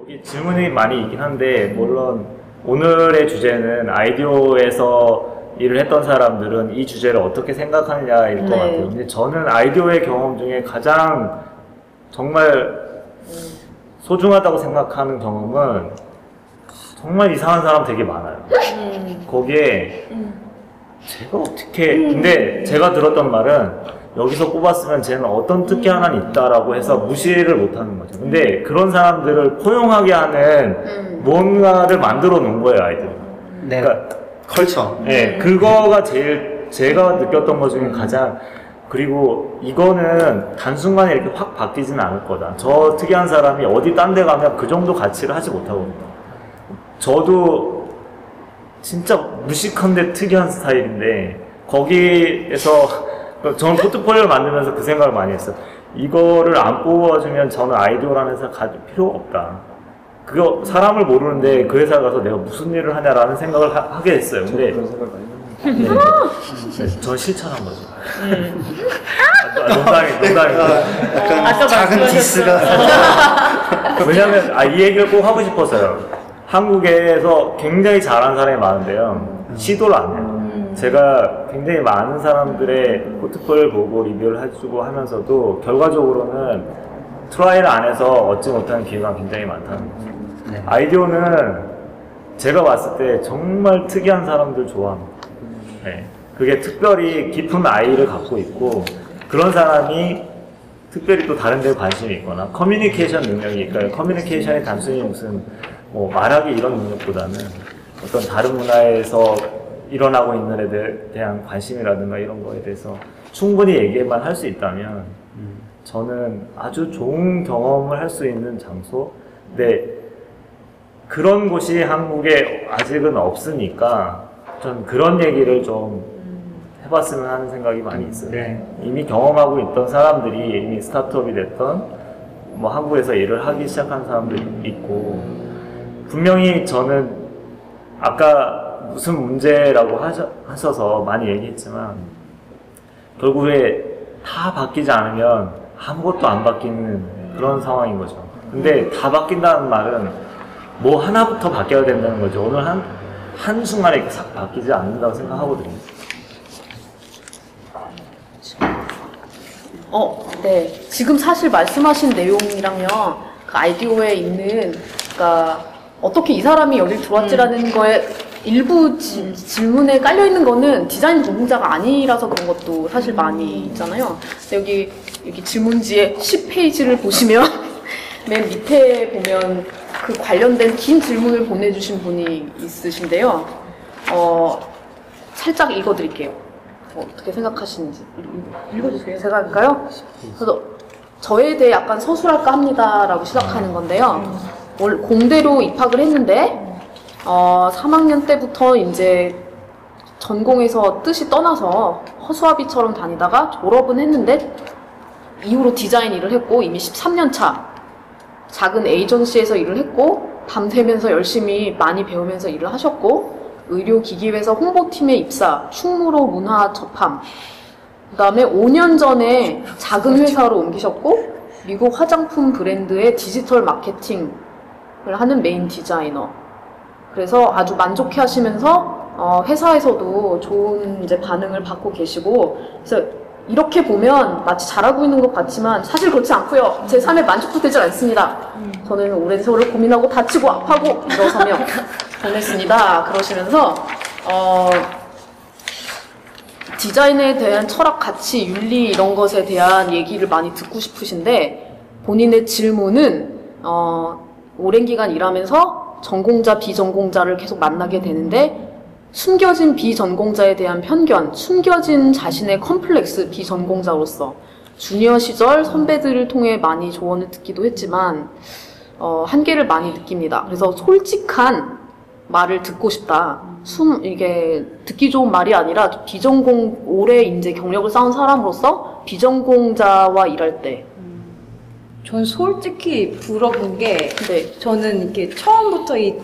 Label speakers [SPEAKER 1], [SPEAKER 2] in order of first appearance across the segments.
[SPEAKER 1] 여기 질문이 많이 있긴 한데 물론 오늘의 주제는 아이디오에서 일을 했던 사람들은 이 주제를 어떻게 생각하느냐일 것
[SPEAKER 2] 네.
[SPEAKER 1] 같아요. 근데 저는 아이디오의 경험 중에 가장 정말 소중하다고 생각하는 경험은 정말 이상한 사람 되게 많아요.
[SPEAKER 2] 음.
[SPEAKER 1] 거기에 제가 어떻게 근데 제가 들었던 말은 여기서 뽑았으면 쟤는 어떤 특기 하나는 있다라고 해서 무시를 못하는 거죠. 근데 그런 사람들을 포용하게 하는
[SPEAKER 2] 음.
[SPEAKER 1] 뭔가를 만들어 놓은 거예요 아이들.
[SPEAKER 3] 네.
[SPEAKER 1] 그러니까
[SPEAKER 3] 컬처.
[SPEAKER 1] 네, 그거가 제일 제가 느꼈던 것 중에 가장 그리고 이거는 단순간에 이렇게 확 바뀌지는 않을 거다. 저 특이한 사람이 어디 딴 데 가면 그 정도 가치를 하지 못하거든요. 저도 진짜 무식한데 특이한 스타일인데 거기에서 저는 포트폴리오를 만들면서 그 생각을 많이 했어요. 이거를 안 뽑아주면 저는 아이디어라는 회사 가질 필요가 없다. 그거 사람을 모르는데 그 회사 가서 내가 무슨 일을 하냐라는 생각을 하, 게 됐어요. 근데
[SPEAKER 4] 그런 생각 많이.
[SPEAKER 1] 네. 네, 전 실천한 거죠. 아, 농담이, 농담이.
[SPEAKER 3] 약간
[SPEAKER 2] 아까
[SPEAKER 3] 작은 디스가.
[SPEAKER 1] 왜냐면, 아, 이 얘기를 꼭 하고 싶어서요. 한국에서 굉장히 잘하는 사람이 많은데요. 시도를 안 해요. 제가 굉장히 많은 사람들의 포트폴리오를 보고 리뷰를 해주고 하면서도 결과적으로는 try를 안 해서 얻지 못하는 기회가 굉장히 많다는 거죠.
[SPEAKER 3] 네.
[SPEAKER 1] IDEO는 제가 봤을 때 정말 특이한 사람들 좋아합니다. 네. 그게 특별히 깊은 I를 갖고 있고 그런 사람이 특별히 또 다른 데 관심이 있거나 커뮤니케이션 능력이 그러니까 커뮤니케이션이 단순히 무슨 뭐 말하기 이런 능력보다는 어떤 다른 문화에서 일어나고 있는 에 대- 대한 관심이라든가 이런 거에 대해서 충분히 얘기만 할 수 있다면 저는 아주 좋은 경험을 할 수 있는 장소 근데 그런 곳이 한국에 아직은 없으니까 전 그런 얘기를 좀 해봤으면 하는 생각이 많이 있어요.
[SPEAKER 3] 네.
[SPEAKER 1] 이미 경험하고 있던 사람들이 이미 스타트업이 됐던 뭐 한국에서 일을 하기 시작한 사람도 있고 분명히 저는 아까 무슨 문제라고 하셔, 하셔서 많이 얘기했지만 결국에 다 바뀌지 않으면 아무것도 안 바뀌는 그런 상황인 거죠. 근데 다 바뀐다는 말은 뭐 하나부터 바뀌어야 된다는 거죠. 오늘 한, 한순간에 싹 바뀌지 않는다고 생각하거든요.
[SPEAKER 2] 어, 네. 지금 사실 말씀하신 내용이랑요, 그 아이디오에 있는, 그니까, 어떻게 이 사람이 여길 들어왔지라는 거에 일부 지- 질문에 깔려있는 거는 디자인 전공자가 아니라서 그런 것도 사실 많이 있잖아요. 여기, 여기 질문지에 10페이지를 보시면, 맨 밑에 보면 그 관련된 긴 질문을 보내주신 분이 있으신데요. 어, 살짝 읽어드릴게요. 어, 어떻게 생각하시는지 읽- 읽어주세요. 제가 할까요? 그래서 저에 대해 약간 서술할까 합니다라고 시작하는 건데요. 월- 공대로 입학을 했는데 어, 3학년 때부터 이제 전공에서 뜻이 떠나서 허수아비처럼 다니다가 졸업은 했는데 이후로 디자인 일을 했고 이미 13년 차 작은 에이전시에서 일을 했고 밤새면서 열심히 많이 배우면서 일을 하셨고 의료기기회사 홍보팀에 입사, 충무로 문화 접함. 그 다음에 5년 전에 작은 회사로 옮기셨고 미국 화장품 브랜드의 디지털 마케팅을 하는 메인 디자이너 그래서 아주 만족해 하시면서 어, 회사에서도 좋은 이제 반응을 받고 계시고 그래서 이렇게 보면 마치 잘하고 있는 것 같지만 사실 그렇지 않고요. 제 삶에 만족도 되지 않습니다. 저는 오랜 세월을 고민하고 다치고 아파하고 일어서며 보냈습니다. 그러시면서 어, 디자인에 대한 철학, 가치, 윤리 이런 것에 대한 얘기를 많이 듣고 싶으신데 본인의 질문은 어, 오랜 기간 일하면서 전공자, 비전공자를 계속 만나게 되는데 숨겨진 비전공자에 대한 편견, 숨겨진 자신의 컴플렉스 비전공자로서 주니어 시절 선배들을 통해 많이 조언을 듣기도 했지만 어, 한계를 많이 느낍니다. 그래서 솔직한 말을 듣고 싶다. 숨 이게 듣기 좋은 말이 아니라 비전공 오래 이제 경력을 쌓은 사람으로서 비전공자와 일할 때
[SPEAKER 5] 전 솔직히 물어본 게
[SPEAKER 2] 네.
[SPEAKER 5] 저는 이렇게 처음부터 이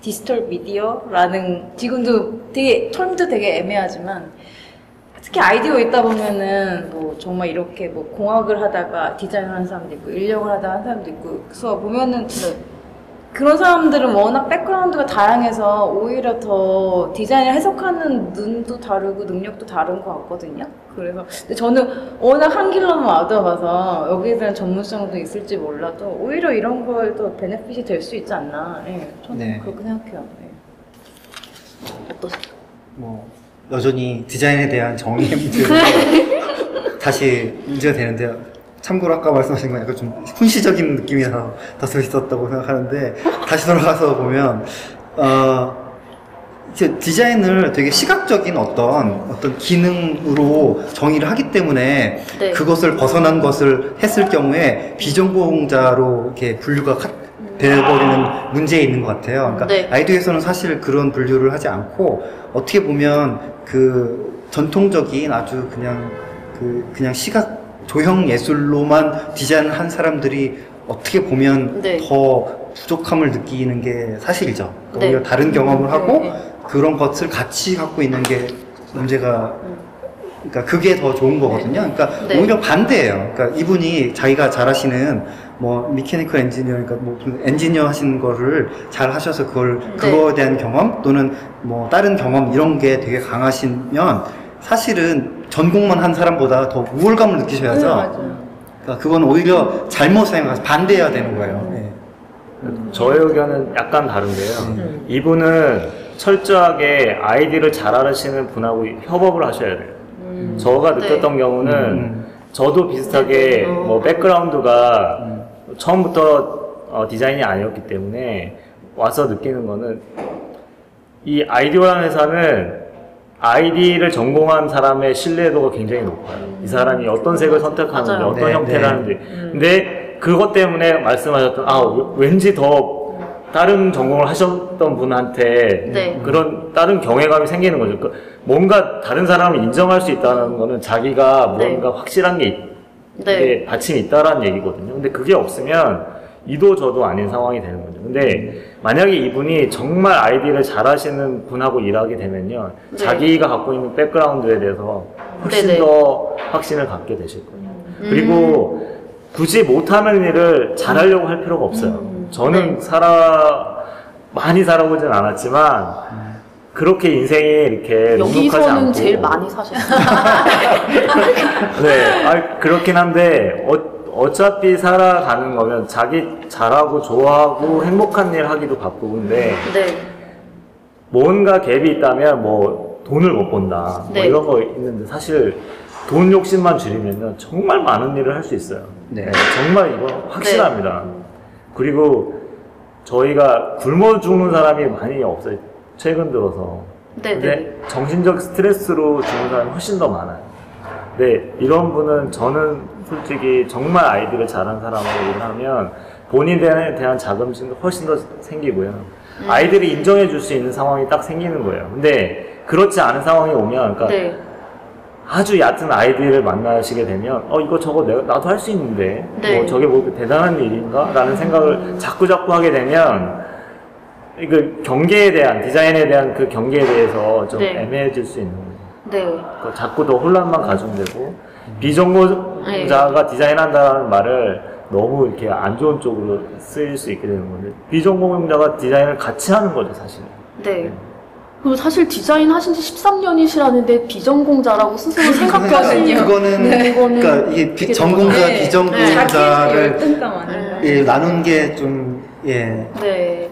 [SPEAKER 5] 디지털 미디어라는 지금도 되게 처음도 되게 애매하지만 특히 아이디어 있다 보면은 뭐 정말 이렇게 뭐 공학을 하다가 디자인을 하는 사람도 있고 인력을 하다가 하는 사람도 있고 그래서 보면은 그런 사람들은 워낙 백그라운드가 다양해서 오히려 더 디자인을 해석하는 눈도 다르고 능력도 다른 것 같거든요. 그래서 근데 저는 워낙 한 길로만 와닿아서 여기에 대한 전문성도 있을지 몰라도 오히려 이런 거에 더 베네핏이 될 수 있지 않나. 예, 저는
[SPEAKER 3] 네.
[SPEAKER 5] 그렇게 생각해요. 예.
[SPEAKER 2] 어떠세요?
[SPEAKER 3] 뭐 여전히 디자인에 대한 정의의 문제로 다시 문제가 되는데요. 참고로 아까 말씀하신 건 약간 좀 훈시적인 느낌이 더 다소 있었다고 생각하는데 다시 돌아가서 보면 어 이제 디자인을 되게 시각적인 어떤 어떤 기능으로 정의를 하기 때문에
[SPEAKER 2] 네.
[SPEAKER 3] 그것을 벗어난 것을 했을 경우에 비전공자로 이렇게 분류가 가- 되어버리는 문제에 있는 것 같아요. 그러니까
[SPEAKER 2] 네.
[SPEAKER 3] 아이디어에서는 사실 그런 분류를 하지 않고 어떻게 보면 그 전통적인 아주 그냥 그 그냥 시각 조형 예술로만 디자인을 한 사람들이 어떻게 보면
[SPEAKER 2] 네.
[SPEAKER 3] 더 부족함을 느끼는 게 사실이죠.
[SPEAKER 2] 네.
[SPEAKER 3] 오히려 다른 경험을 하고
[SPEAKER 2] 네.
[SPEAKER 3] 그런 것을 같이 갖고 있는 게 문제가 그러니까 그게 더 좋은 거거든요. 그러니까
[SPEAKER 2] 네.
[SPEAKER 3] 오히려 반대예요. 그러니까 이분이 자기가 잘하시는 뭐 미케니컬 엔지니어, 그러니까 뭐 엔지니어 하신 거를 잘 하셔서 그걸
[SPEAKER 2] 네.
[SPEAKER 3] 그거에 대한 경험 또는 뭐 다른 경험 이런 게 되게 강하시면 사실은 전공만 한 사람보다 더 우월감을 느끼셔야죠.
[SPEAKER 5] 네.
[SPEAKER 3] 그러니까 그건 오히려 잘못 생각해서 반대해야 되는 거예요. 네.
[SPEAKER 1] 저의 의견은 약간 다른데요.
[SPEAKER 5] 음.
[SPEAKER 1] 이분은 철저하게 아이디를 잘 알으시는 분하고 협업을 하셔야 돼요.
[SPEAKER 5] 음.
[SPEAKER 1] 저가
[SPEAKER 2] 네.
[SPEAKER 1] 느꼈던 경우는
[SPEAKER 3] 음.
[SPEAKER 1] 저도 비슷하게
[SPEAKER 2] 네.
[SPEAKER 1] 뭐 백그라운드가
[SPEAKER 3] 음.
[SPEAKER 1] 처음부터 어, 디자인이 아니었기 때문에 와서 느끼는 거는 이 아이디어라는 회사는 아이디를 전공한 사람의 신뢰도가 굉장히 높아요. 이 사람이 어떤 색을 선택하는지
[SPEAKER 2] 맞아요.
[SPEAKER 1] 어떤
[SPEAKER 3] 네,
[SPEAKER 1] 형태를
[SPEAKER 3] 네.
[SPEAKER 1] 하는지. 근데 그것 때문에 말씀하셨던 아 왠지 더 다른 전공을 하셨던 분한테
[SPEAKER 2] 네.
[SPEAKER 1] 그런 다른 경외감이 생기는 거죠. 그 뭔가 다른 사람을 인정할 수 있다는 거는 자기가
[SPEAKER 2] 네.
[SPEAKER 1] 뭔가 확실한 게 있-
[SPEAKER 2] 네.
[SPEAKER 1] 이게 받침이 있다라는 얘기거든요. 근데 그게 없으면 이도 저도 아닌 상황이 되는 거죠. 근데 만약에 이분이 정말 아이디를 잘 하시는 분하고 일하게 되면요.
[SPEAKER 2] 네.
[SPEAKER 1] 자기가 갖고 있는 백그라운드에 대해서 훨씬
[SPEAKER 2] 네네.
[SPEAKER 1] 더 확신을 갖게 되실 거예요.
[SPEAKER 2] 음.
[SPEAKER 1] 그리고 굳이 못하는 일을 잘하려고 할 필요가 없어요.
[SPEAKER 2] 음.
[SPEAKER 1] 저는
[SPEAKER 2] 네.
[SPEAKER 1] 살아, 많이 살아보진 않았지만, 그렇게 인생이 이렇게
[SPEAKER 2] 여기서는
[SPEAKER 1] 않고.
[SPEAKER 2] 제일 많이 사셨어요.
[SPEAKER 1] 네, 아, 그렇긴 한데, 어, 어차피 살아가는 거면 자기 잘하고 좋아하고 행복한 일 하기도 바쁘는데,
[SPEAKER 2] 네.
[SPEAKER 1] 뭔가 갭이 있다면 뭐 돈을 못 번다 뭐
[SPEAKER 2] 네.
[SPEAKER 1] 이런 거 있는데 사실 돈 욕심만 줄이면 정말 많은 일을 할 수 있어요.
[SPEAKER 3] 네.
[SPEAKER 1] 네, 정말 이거 확실합니다. 그리고 저희가 굶어 죽는 사람이 많이 없어요. 최근 들어서.
[SPEAKER 2] 네,
[SPEAKER 1] 근데 정신적 스트레스로 죽는 사람이 훨씬 더 많아요. 네, 이런 분은 저는 솔직히 정말 아이디를 잘한 사람하고 일을 하면 본인에 대한, 자긍심도 훨씬 더 생기고요.
[SPEAKER 2] 음.
[SPEAKER 1] 아이들이 인정해 줄 수 있는 상황이 딱 생기는 거예요. 근데 그렇지 않은 상황이 오면, 그러니까
[SPEAKER 2] 네.
[SPEAKER 1] 아주 얕은 아이디를 만나시게 되면, 어, 이거 저거 내가, 나도 할 수 있는데,
[SPEAKER 2] 네.
[SPEAKER 1] 뭐 저게 뭐 대단한 일인가? 라는 생각을 자꾸 자꾸 하게 되면, 그 경계에 대한, 디자인에 대한 그 경계에 대해서 좀
[SPEAKER 2] 네.
[SPEAKER 1] 애매해질 수 있는 거예요.
[SPEAKER 2] 네.
[SPEAKER 1] 그 자꾸 더 혼란만 가중되고 비전공자가 디자인한다는 말을 너무 이렇게 안 좋은 쪽으로 쓰일 수 있게 되는 건데 비전공자가 디자인을 같이 하는 거죠 사실.
[SPEAKER 2] 네. 그리고 사실 디자인 하신 지 13년이시라는데 비전공자라고 스스로 생각하시는
[SPEAKER 3] 그거는
[SPEAKER 2] 네. 그거는
[SPEAKER 3] 그러니까 이게 비- 전공자
[SPEAKER 5] 네.
[SPEAKER 2] 네.
[SPEAKER 3] 비전공자를
[SPEAKER 5] 아닌가?
[SPEAKER 3] 예, 나눈 게 좀 예.
[SPEAKER 2] 네.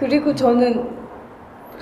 [SPEAKER 5] 그리고 저는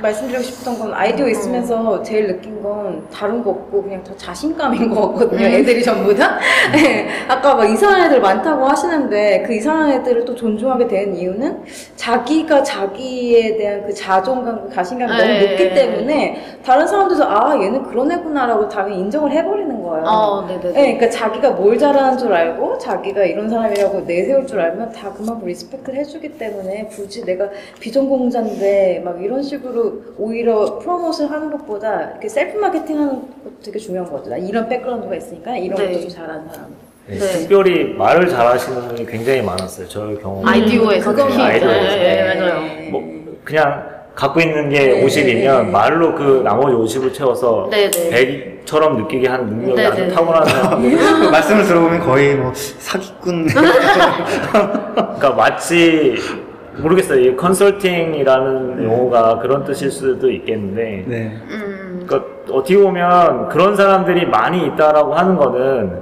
[SPEAKER 5] 말씀드리고 싶었던 건 아이디어 있으면서 제일 느낀 건 다른 거 없고 그냥 더 자신감인 것 같거든요.
[SPEAKER 2] 음.
[SPEAKER 5] 애들이 전부 다. 네. 아까 막 이상한 애들 많다고 하시는데 그 이상한 애들을 또 존중하게 된 이유는 자기가 자기에 대한 그 자존감, 그 자신감이 너무
[SPEAKER 2] 네.
[SPEAKER 5] 높기 때문에 다른 사람들도 아 얘는 그런 애구나라고 당연히 인정을 해버리는 거예요.
[SPEAKER 2] 어, 네네.
[SPEAKER 5] 네, 그러니까 자기가 뭘 잘하는 줄 알고 자기가 이런 사람이라고 내세울 줄 알면 다 그만큼 respect를 해주기 때문에 굳이 내가 비전공자인데 막 이런 식으로 오히려 프로모션 하는 것보다 이렇게 셀프 마케팅 하는 것도 되게 중요한 거죠. 나 이런 백그라운드가 있으니까 이런
[SPEAKER 2] 네.
[SPEAKER 5] 것도 좀 잘하는 사람.
[SPEAKER 1] 네,
[SPEAKER 2] 네.
[SPEAKER 1] 특별히 말을 잘하시는 분이 굉장히 많았어요. 저의 경험.
[SPEAKER 2] 아이디어에서
[SPEAKER 1] 그건
[SPEAKER 2] 특히.
[SPEAKER 1] 아이디어에서.
[SPEAKER 2] 네, 네, 맞아요.
[SPEAKER 1] 뭐 그냥 갖고 있는 게
[SPEAKER 5] 네,
[SPEAKER 1] 50이면
[SPEAKER 5] 네.
[SPEAKER 1] 말로 그 나머지 50을 채워서
[SPEAKER 2] 네, 네.
[SPEAKER 1] 100처럼 느끼게 하는 능력이
[SPEAKER 2] 네,
[SPEAKER 1] 아주
[SPEAKER 2] 네.
[SPEAKER 1] 사람들.
[SPEAKER 3] 그 말씀을 들어보면 거의 뭐 사기꾼
[SPEAKER 1] 그러니까 마치 모르겠어요. 이 컨설팅이라는 용어가 그런 뜻일 수도 있겠는데
[SPEAKER 3] 네.
[SPEAKER 2] 음.
[SPEAKER 1] 그러니까 어떻게 보면 그런 사람들이 많이 있다라고 하는 거는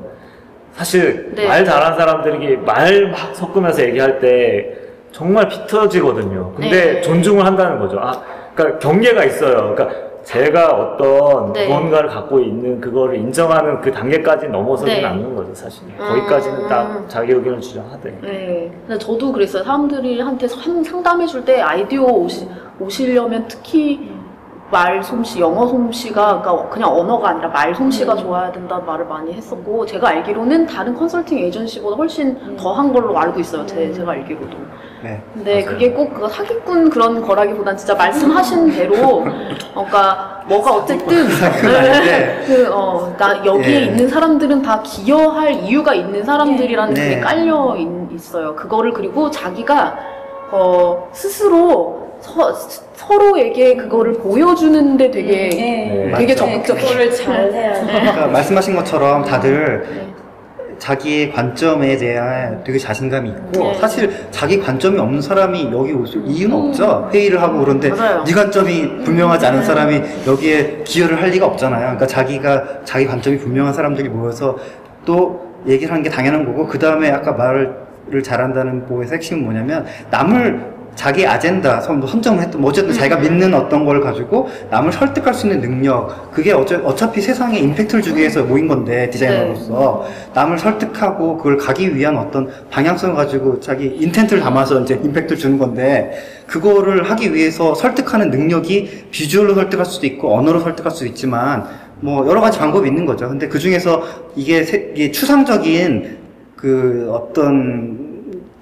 [SPEAKER 1] 사실
[SPEAKER 2] 네.
[SPEAKER 1] 말 잘하는 사람들이 말 막 섞으면서 얘기할 때 정말 피 터지거든요. 근데
[SPEAKER 2] 네.
[SPEAKER 1] 존중을 한다는 거죠. 아, 그러니까 경계가 있어요. 그러니까 제가 어떤
[SPEAKER 2] 네.
[SPEAKER 1] 무언가를 갖고 있는 그거를 인정하는 그 단계까지 넘어서지는
[SPEAKER 2] 네.
[SPEAKER 1] 않는 거죠, 사실. 거기까지는
[SPEAKER 2] 음.
[SPEAKER 1] 딱 자기 의견을 주장하되.
[SPEAKER 2] 네. 근데 저도 그랬어요. 사람들이 한테 상- 상담해 줄 때 아이디어 오시, 오시려면 특히 말 솜씨, 영어 솜씨가 그러니까 그냥 언어가 아니라 말 솜씨가 좋아야 된다는 말을 많이 했었고 제가 알기로는 다른 컨설팅 에이전시보다 훨씬 더한 걸로 알고 있어요. 제, 제가 알기로도.
[SPEAKER 3] 네.
[SPEAKER 2] 근데
[SPEAKER 1] 맞아요.
[SPEAKER 2] 그게 꼭 그거 사기꾼 그런 거라기보단 진짜 말씀하신 대로 어, 그러니까 뭐가 어쨌든
[SPEAKER 3] 아닌데.
[SPEAKER 2] 그, 어, 나 여기에
[SPEAKER 3] 예.
[SPEAKER 2] 있는 사람들은 다 기여할 이유가 있는 사람들이라는
[SPEAKER 3] 네.
[SPEAKER 2] 그게 깔려 있, 있어요. 그거를 그리고 자기가 어, 스스로 서, 서로에게 그거를 보여주는데 되게
[SPEAKER 5] 네.
[SPEAKER 2] 되게
[SPEAKER 3] 맞죠.
[SPEAKER 2] 적극적이에요.
[SPEAKER 5] 그거를 잘 해야 돼.
[SPEAKER 3] 그러니까 말씀하신 것처럼 다들
[SPEAKER 2] 네.
[SPEAKER 3] 자기의 관점에 대한 되게 자신감이 있고
[SPEAKER 2] 네.
[SPEAKER 3] 사실 자기 관점이 없는 사람이 여기 올수 이유는 없죠 회의를 하고 그런데
[SPEAKER 2] 음. 맞아요.
[SPEAKER 3] 네 관점이 분명하지 않은 사람이 여기에 기여를 할 리가 없잖아요 그러니까 자기가 자기 관점이 분명한 사람들이 모여서 또 얘기를 하는 게 당연한 거고 그 다음에 아까 말을 잘한다는 보의 핵심은 뭐냐면 남을 자기 아젠다 선- 선정을 했던 뭐 어쨌든 자기가 믿는 어떤 걸 가지고 남을 설득할 수 있는 능력 그게 어차, 어차피 세상에 임팩트를 주기 위해서 모인 건데 디자이너로서. 남을 설득하고 그걸 가기 위한 어떤 방향성을 가지고 자기 인텐트를 담아서 이제 임팩트를 주는 건데 그거를 하기 위해서 설득하는 능력이 비주얼로 설득할 수도 있고 언어로 설득할 수도 있지만 뭐 여러 가지 방법이 있는 거죠. 근데 그 중에서 이게, 세- 이게 추상적인 그 어떤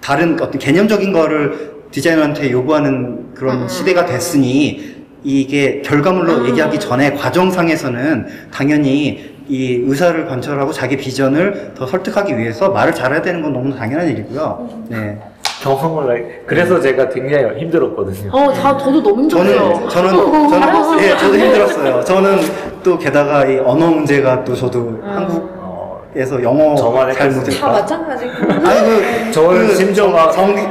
[SPEAKER 3] 다른 어떤 개념적인 거를 디자이너한테 요구하는 그런
[SPEAKER 2] 음.
[SPEAKER 3] 시대가 됐으니 이게 결과물로 얘기하기 전에 과정상에서는 당연히 이 의사를 관철하고 자기 비전을 더 설득하기 위해서 말을 잘해야 되는 건 너무 당연한 일이고요. 네.
[SPEAKER 1] 경험을 해- 그래서 제가 굉장히 힘들었거든요.
[SPEAKER 2] 어, 다 저도 너무 힘들어요.
[SPEAKER 3] 저는 저는 저는 예 저도 힘들었어요. 저는 또 게다가 이 언어 문제가 또 저도 한국 에서 영어
[SPEAKER 1] 저만
[SPEAKER 3] 잘
[SPEAKER 1] 했겠습니까?
[SPEAKER 3] 못해서
[SPEAKER 5] 다 마찬가지고.
[SPEAKER 3] 아니 그
[SPEAKER 1] 저는 심지어 막-
[SPEAKER 3] 정기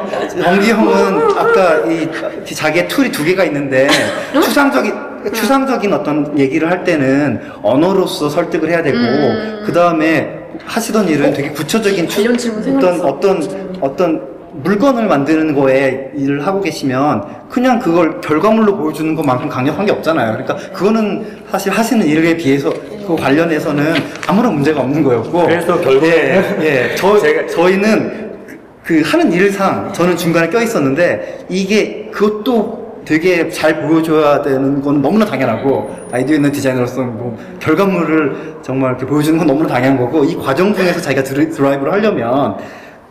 [SPEAKER 3] 정기 형은 아까 이 자기의 툴이 두 개가 있는데 추상적인 추상적인 어떤 얘기를 할 때는 언어로서 설득을 해야 되고
[SPEAKER 2] 음.
[SPEAKER 3] 그 다음에 하시던 일은 되게 구체적인 추-
[SPEAKER 2] 관련 질문
[SPEAKER 3] 어떤
[SPEAKER 2] 생각났어.
[SPEAKER 3] 어떤 어떤 물건을 만드는 거에 일을 하고 계시면 그냥 그걸 결과물로 보여주는 것만큼 강력한 게 없잖아요. 그러니까 그거는 사실 하시는 일에 비해서 그 관련해서는 아무런 문제가 없는 거였고
[SPEAKER 1] 그래서 결국에는-
[SPEAKER 3] 예, 예. 저,
[SPEAKER 1] 제가-
[SPEAKER 3] 저희는 그, 그 하는 일상 저는 중간에 껴 있었는데 이게 그것도 되게 잘 보여줘야 되는 건 너무나 당연하고 아이디어 있는 디자이너로서 뭐 결과물을 정말 이렇게 보여주는 건 너무나 당연한 거고 이 과정 중에서 자기가 드라이브를 하려면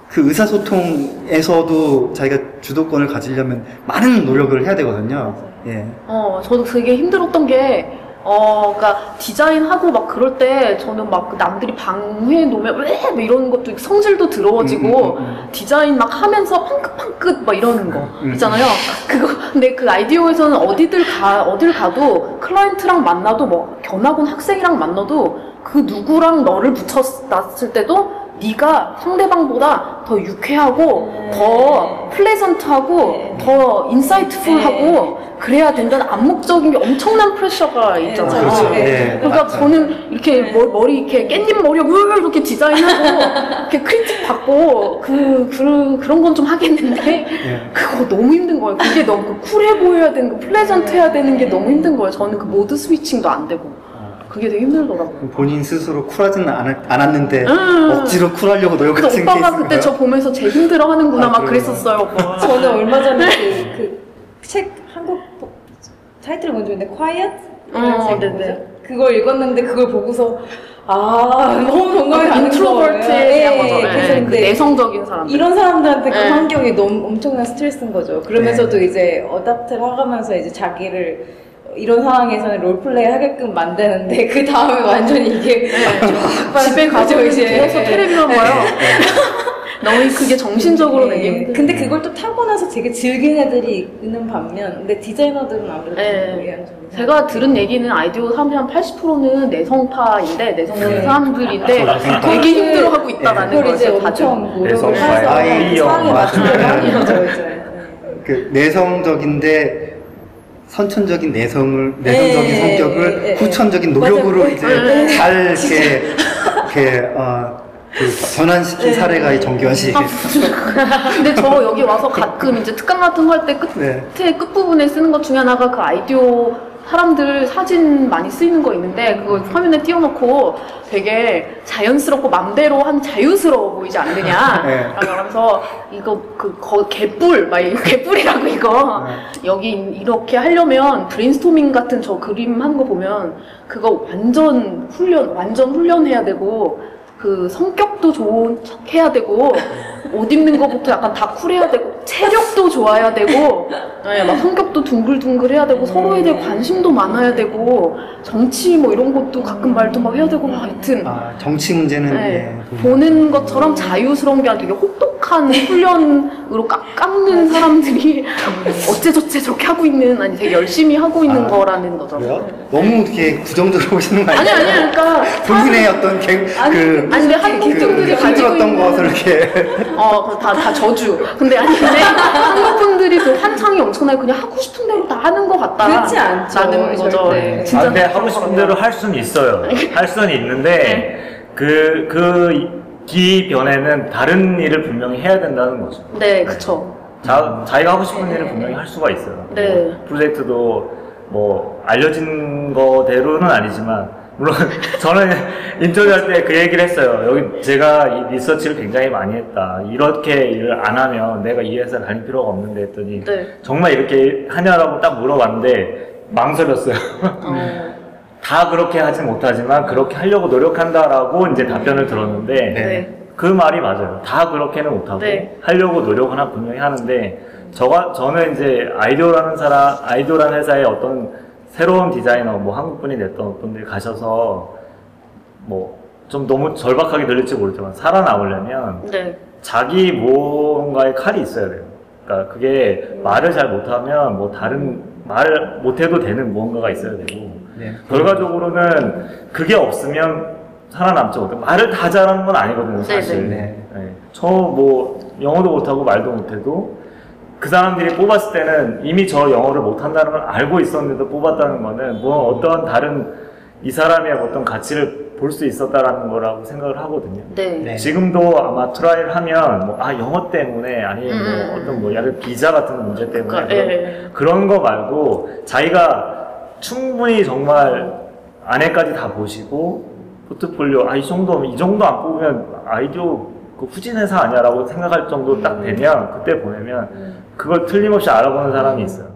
[SPEAKER 3] 그 의사소통에서도 자기가 주도권을 가지려면 많은 노력을 해야 되거든요. 예.
[SPEAKER 2] 어, 저도 되게 힘들었던 게, 어, 그니까, 디자인하고 막 그럴 때, 저는 막그 남들이 방해 놓으면, 왜? 뭐 이런 것도 성질도 더러워지고,
[SPEAKER 3] 음, 음, 음.
[SPEAKER 2] 디자인 막 하면서 방긋방긋 막 이러는 거
[SPEAKER 3] 음.
[SPEAKER 2] 있잖아요. 그거, 근데 그 IDEO에서는 어디들 가, 어딜 가도, 클라이언트랑 만나도, 뭐, 견학 온 학생이랑 만나도, 그 누구랑 너를 붙여놨을 때도, 네가 상대방보다 더 유쾌하고
[SPEAKER 5] 네.
[SPEAKER 2] 더 pleasant하고
[SPEAKER 5] 네.
[SPEAKER 2] 더 insightful하고 그래야 된다는 암묵적인 게 엄청난 pressure가 있잖아요.
[SPEAKER 3] 그렇죠.
[SPEAKER 5] 네.
[SPEAKER 3] 예.
[SPEAKER 2] 그러니까. 저는 이렇게 머- 머리 이렇게 깻잎 머리 우 이렇게 디자인하고 이렇게 critique 받고 그, 그 그런 건 좀 하겠는데
[SPEAKER 3] 예.
[SPEAKER 2] 그거 너무 힘든 거예요. 그게 너무 그 쿨해 보여야 되는 거, pleasant해야 되는 게 너무 힘든 거예요. 저는 그 mode switching도 안 되고 그게 되게 힘들더라고요.
[SPEAKER 3] 본인 스스로 쿨하지는 않, 않았는데
[SPEAKER 2] 음.
[SPEAKER 3] 억지로 쿨하려고
[SPEAKER 2] 그래서
[SPEAKER 3] 노력하신
[SPEAKER 2] 오빠가
[SPEAKER 3] 케이스인가요?
[SPEAKER 2] 그때 저 보면서 제일 힘들어 하는구나
[SPEAKER 3] 아,
[SPEAKER 2] 막? 그랬었어요, 오빠.
[SPEAKER 5] 저는 얼마 전에 그책 한국 타이틀이 뭔지인데 Quiet?
[SPEAKER 2] 어, 네네.
[SPEAKER 5] 그걸 읽었는데 그걸 보고서 아 너무 동감이 가는.
[SPEAKER 2] 대한
[SPEAKER 5] 예,
[SPEAKER 2] 거죠.
[SPEAKER 5] 그래서
[SPEAKER 2] 네, 그
[SPEAKER 5] 근데
[SPEAKER 2] 내성적인 사람들.
[SPEAKER 5] 이런 사람들한테 그
[SPEAKER 2] 네.
[SPEAKER 5] 환경이 너무 엄청난 스트레스인 거죠. 그러면서도 이제 어답트를 하면서 이제 자기를 이런 상황에서는 롤플레이 하게끔 만드는데 그 다음에 완전히 이게 쫙
[SPEAKER 2] 집에 가서 이제 누워서 텔레비전 봐요. 너무 그게 정신적으로
[SPEAKER 5] 네.
[SPEAKER 2] 되게 힘들어요.
[SPEAKER 5] 근데 그걸 또 타고 나서 되게 즐기는 애들이 있는 반면 근데 디자이너들은 아무래도
[SPEAKER 2] 네. 제가 들은 얘기는 아이디어 사람들 한 80%는 내성파인데 내성적인
[SPEAKER 5] 네.
[SPEAKER 2] 사람들인데
[SPEAKER 3] 내성파.
[SPEAKER 2] 되게 힘들어하고 있다라는
[SPEAKER 5] 그걸 이제. 엄청 노력을 해서
[SPEAKER 1] 아이디어
[SPEAKER 5] 상황에
[SPEAKER 1] 맞죠.
[SPEAKER 5] 맞추려고 하는 거죠 이제. 네.
[SPEAKER 3] 그 내성적인데 선천적인 내성을 내성적인
[SPEAKER 5] 네,
[SPEAKER 3] 성격을
[SPEAKER 5] 네, 네.
[SPEAKER 3] 후천적인 노력으로
[SPEAKER 5] 맞아요.
[SPEAKER 3] 이제
[SPEAKER 2] 네.
[SPEAKER 3] 잘 이렇게 이렇게 어, 그 전환시킨
[SPEAKER 5] 네.
[SPEAKER 3] 사례가 이 정규환 씨.
[SPEAKER 2] 근데 저 여기 와서 가끔 이제 특강 같은 거 할 때 끝에
[SPEAKER 3] 네.
[SPEAKER 2] 끝부분에 쓰는 것 중에 하나가 그 아이디오 사람들 사진 많이 쓰이는 거 있는데 그거 화면에 띄워놓고 되게 자연스럽고 맘대로 한 자유스러워 보이지 않느냐
[SPEAKER 3] 네.
[SPEAKER 2] 라고 하면서 이거 그 거, 개뿔 막 이거 개뿔이라고 이거
[SPEAKER 3] 네.
[SPEAKER 2] 여기 이렇게 하려면 브레인스토밍 같은 저 그림 한 거 보면 그거 완전 훈련 완전 훈련해야 되고 그 성격도 좋은 척 해야 되고 옷 입는 것부터 약간 다 쿨해야 되고 체력도 좋아야 되고 네, 막 성격도 둥글둥글 해야 되고 서로에 대해 관심도 많아야 되고 정치 뭐 이런 것도 가끔 말도 막 해야 되고 막 하여튼.
[SPEAKER 3] 아 정치 문제는
[SPEAKER 2] 네,
[SPEAKER 3] 예,
[SPEAKER 2] 보는 것처럼 자유스러운 게 아니라 되게 혹독 한 훈련으로 깎, 깎는 사람들이 어째저째 저렇게 하고 있는 아니 되게 열심히 하고 있는
[SPEAKER 3] 아,
[SPEAKER 2] 거라는 거죠.
[SPEAKER 3] 그래요? 너무 이렇게 부정적으로 보시는 거
[SPEAKER 2] 아니
[SPEAKER 3] 아니에요?
[SPEAKER 2] 아니 그러니까
[SPEAKER 3] 본인의 어떤 개,
[SPEAKER 2] 아니,
[SPEAKER 3] 그,
[SPEAKER 2] 아니 근데 한국
[SPEAKER 3] 그
[SPEAKER 2] 분들이 가지고 있는
[SPEAKER 3] 것을 이렇게
[SPEAKER 2] 어, 다, 다 저주. 근데 아니, 근데 한국 분들이 그 환상이 엄청나게 그냥 하고 싶은 대로 다 하는 것 같다.
[SPEAKER 5] 그렇지 않죠,
[SPEAKER 2] 라는 거죠. 네,
[SPEAKER 1] 아, 근데 하고. 싶은 대로 할 수는 있어요. 할 수는 있는데 그, 그 기변에는 다른 일을 분명히 해야 된다는 거죠.
[SPEAKER 2] 네, 그쵸.
[SPEAKER 1] 자, 자기가 하고 싶은 일을 분명히 할 수가 있어요.
[SPEAKER 2] 네.
[SPEAKER 1] 뭐 프로젝트도 뭐 알려진 거대로는 아니지만 물론 저는 인터뷰할 때 그 얘기를 했어요. 여기 제가 이 리서치를 굉장히 많이 했다. 이렇게 일을 안 하면 내가 이 회사를 다닐 필요가 없는데 했더니
[SPEAKER 2] 네.
[SPEAKER 1] 정말 이렇게 하냐라고 딱 물어봤는데 망설였어요.
[SPEAKER 2] 어,
[SPEAKER 1] 다 그렇게 하지 못하지만 그렇게 하려고 노력한다라고 이제 답변을 들었는데
[SPEAKER 2] 네.
[SPEAKER 1] 그 말이 맞아요. 다 그렇게는 못하고
[SPEAKER 2] 네.
[SPEAKER 1] 하려고 노력은 하- 분명히 하는데 저가 저는 이제 아이디어라는 사람 아이디어라는 회사에 어떤 새로운 디자이너 뭐 한국 분이 됐던 어떤 데 가셔서 뭐 좀 너무 절박하게 들릴지 모르지만 살아남으려면
[SPEAKER 2] 네.
[SPEAKER 1] 자기 뭔가의 칼이 있어야 돼요. 그러니까 그게 말을 잘 못하면 뭐 다른 말을 못해도 되는 무언가가 있어야 되고
[SPEAKER 3] 네.
[SPEAKER 1] 결과적으로는 그게 없으면 살아남지 못해. 말을 다 잘하는 건 아니거든요, 사실.
[SPEAKER 3] 네네.
[SPEAKER 1] 네. 저 뭐 영어도 못하고 말도 못해도 그 사람들이 뽑았을 때는 이미 저 영어를 못한다는 걸 알고 있었는데도 뽑았다는 거는 뭐 어떤 다른 이 사람의 어떤 가치를 볼 수 있었다라는 거라고 생각을 하거든요.
[SPEAKER 2] 네.
[SPEAKER 3] 네.
[SPEAKER 1] 지금도 아마 try를 하면 뭐, 아 영어 때문에 아니면 뭐
[SPEAKER 2] 음, 음,
[SPEAKER 1] 어떤 뭐 예를 비자 같은 문제 때문에
[SPEAKER 2] 그러니까,
[SPEAKER 1] 그런,
[SPEAKER 2] 예.
[SPEAKER 1] 그런 거 말고 자기가 충분히 정말 안에까지 다 보시고 포트폴리오 아 이 정도면 이 정도 안 뽑으면 IDEO 그 후진 회사 아니야라고 생각할 정도 딱 되면 그때 보내면 그걸 틀림없이 알아보는 사람이 있어요.